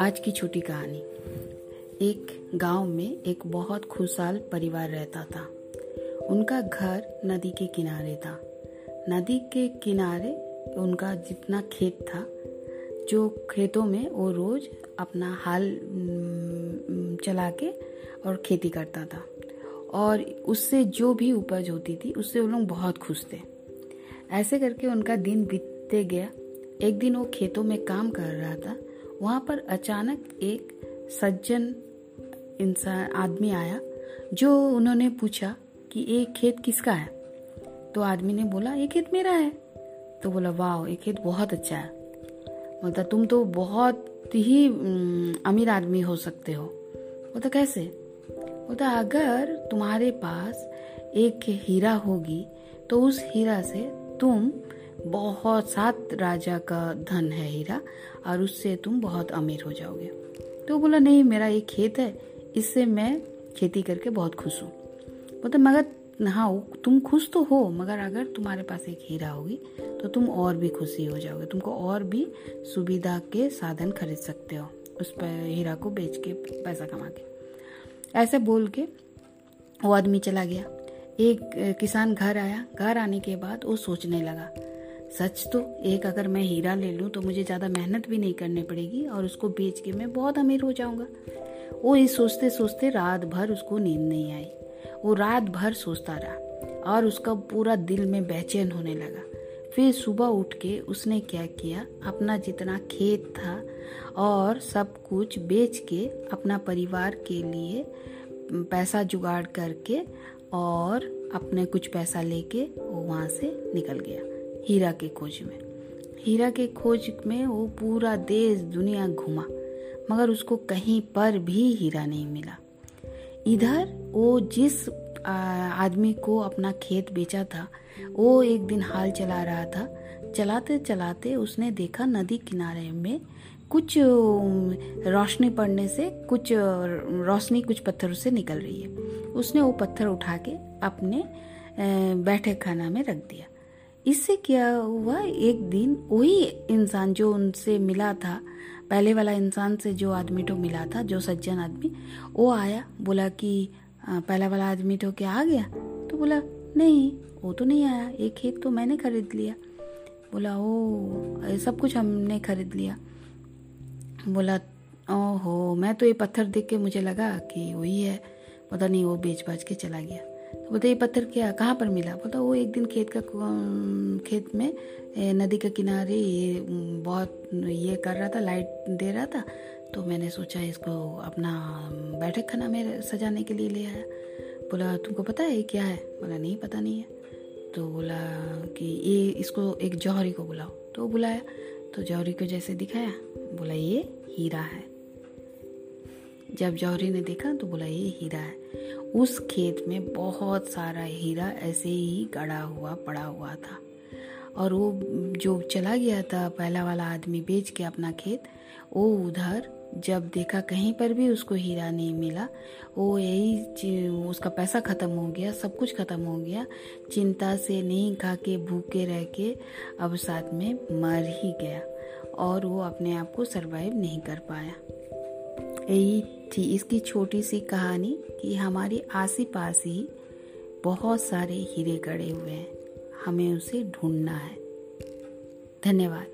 आज की छोटी कहानी। एक गाँव में एक बहुत खुशहाल परिवार रहता था। उनका घर नदी के किनारे था। नदी के किनारे उनका जितना खेत था, जो खेतों में वो रोज अपना हाल चला के और खेती करता था। और उससे जो भी उपज होती थी, उससे वो लोग बहुत खुश थे। ऐसे करके उनका दिन बीतते गया। एक दिन वो खेतों में काम कर रहा था। वहाँ पर अचानक एक सज्जन इंसान, आदमी आया, जो उन्होंने पूछा कि ये खेत किसका है? तो आदमी ने बोला, ये खेत मेरा है। तो बोला वाह ये खेत बहुत अच्छा है। बोलता, तुम तो बहुत ही अमीर आदमी हो सकते हो। बोलता, कैसे? बोलता, अगर तुम्हारे पास एक हीरा होगी तो उस हीरा से तुम बहुत सात राजा का धन है हीरा, और उससे तुम बहुत अमीर हो जाओगे। तो बोला, नहीं, मेरा ये खेत है, इससे मैं खेती करके बहुत खुश हूँ। बोलते, मगर हाँ तुम खुश तो हो, मगर अगर तुम्हारे पास एक हीरा होगी तो तुम और भी खुशी हो जाओगे। तुमको और भी सुविधा के साधन खरीद सकते हो, उस पर हीरा को बेच के पैसा कमा के। ऐसे बोल के वो आदमी चला गया। एक किसान घर आया। घर आने के बाद वो सोचने लगा, सच तो एक अगर मैं हीरा ले लूँ तो मुझे ज़्यादा मेहनत भी नहीं करनी पड़ेगी और उसको बेच के मैं बहुत अमीर हो जाऊँगा। वो ये सोचते सोचते रात भर उसको नींद नहीं आई। वो रात भर सोचता रहा और उसका पूरा दिल में बेचैन होने लगा। फिर सुबह उठ के उसने क्या किया? अपना जितना खेत था और सब कुछ बेच के अपना परिवार के लिए पैसा जुगाड़ करके और अपने कुछ पैसा लेके वो वहाँ से निकल गया, हीरा के खोज में। हीरा के खोज में वो पूरा देश, दुनिया घुमा, मगर उसको कहीं पर भी हीरा नहीं मिला। इधर वो जिस आदमी को अपना खेत बेचा था, वो एक दिन हाल चला रहा था। चलाते चलाते उसने देखा नदी किनारे में कुछ रोशनी पड़ने से, कुछ रोशनी कुछ पत्थरों से निकल रही है। उसने वो पत्थर उठा के अपने बैठे खाना में रख दिया। इससे क्या हुआ? एक दिन वही इंसान जो उनसे मिला था, पहले वाला इंसान से जो आदमी तो मिला था, जो सज्जन आदमी, वो आया, बोला कि पहला वाला आदमी तो क्या आ गया? तो बोला, नहीं, वो तो नहीं आया। एक खेत तो मैंने खरीद लिया। बोला ओ सब कुछ हमने खरीद लिया। बोला, ओहो, मैं तो ये पत्थर देख के मुझे लगा कि वही है। पता नहीं वो बेच बाज के चला गया। तो बोलते, ये पत्थर क्या, कहाँ पर मिला? बोलता, वो एक दिन खेत का खेत में नदी के किनारे ये बहुत ये कर रहा था, लाइट दे रहा था। तो मैंने सोचा इसको अपना बैठक खाना में सजाने के लिए ले आया। बोला, तुमको पता है क्या है? बोला, नहीं, पता नहीं है। तो बोला कि, ये इसको एक जौहरी को बुलाओ। तो बुलाया। तो जौहरी को जैसे दिखाया बोला ये हीरा है। जब जौहरी ने देखा तो बोला ये हीरा है। उस खेत में बहुत सारा हीरा ऐसे ही गड़ा हुआ, पड़ा हुआ था। और वो जो चला गया था, पहला वाला आदमी बेच के अपना खेत, वो उधर जब देखा कहीं पर भी उसको हीरा नहीं मिला, वो यही उसका पैसा ख़त्म हो गया, सब कुछ ख़त्म हो गया। चिंता से नहीं खा के भूखे रह के अब साथ में मर ही गया। और वो अपने आप को सरवाइव नहीं कर पाया। यही थी इसकी छोटी सी कहानी कि हमारे आसी पास ही बहुत सारे हीरे गड़े हुए हैं। हमें उसे ढूंढना है। धन्यवाद।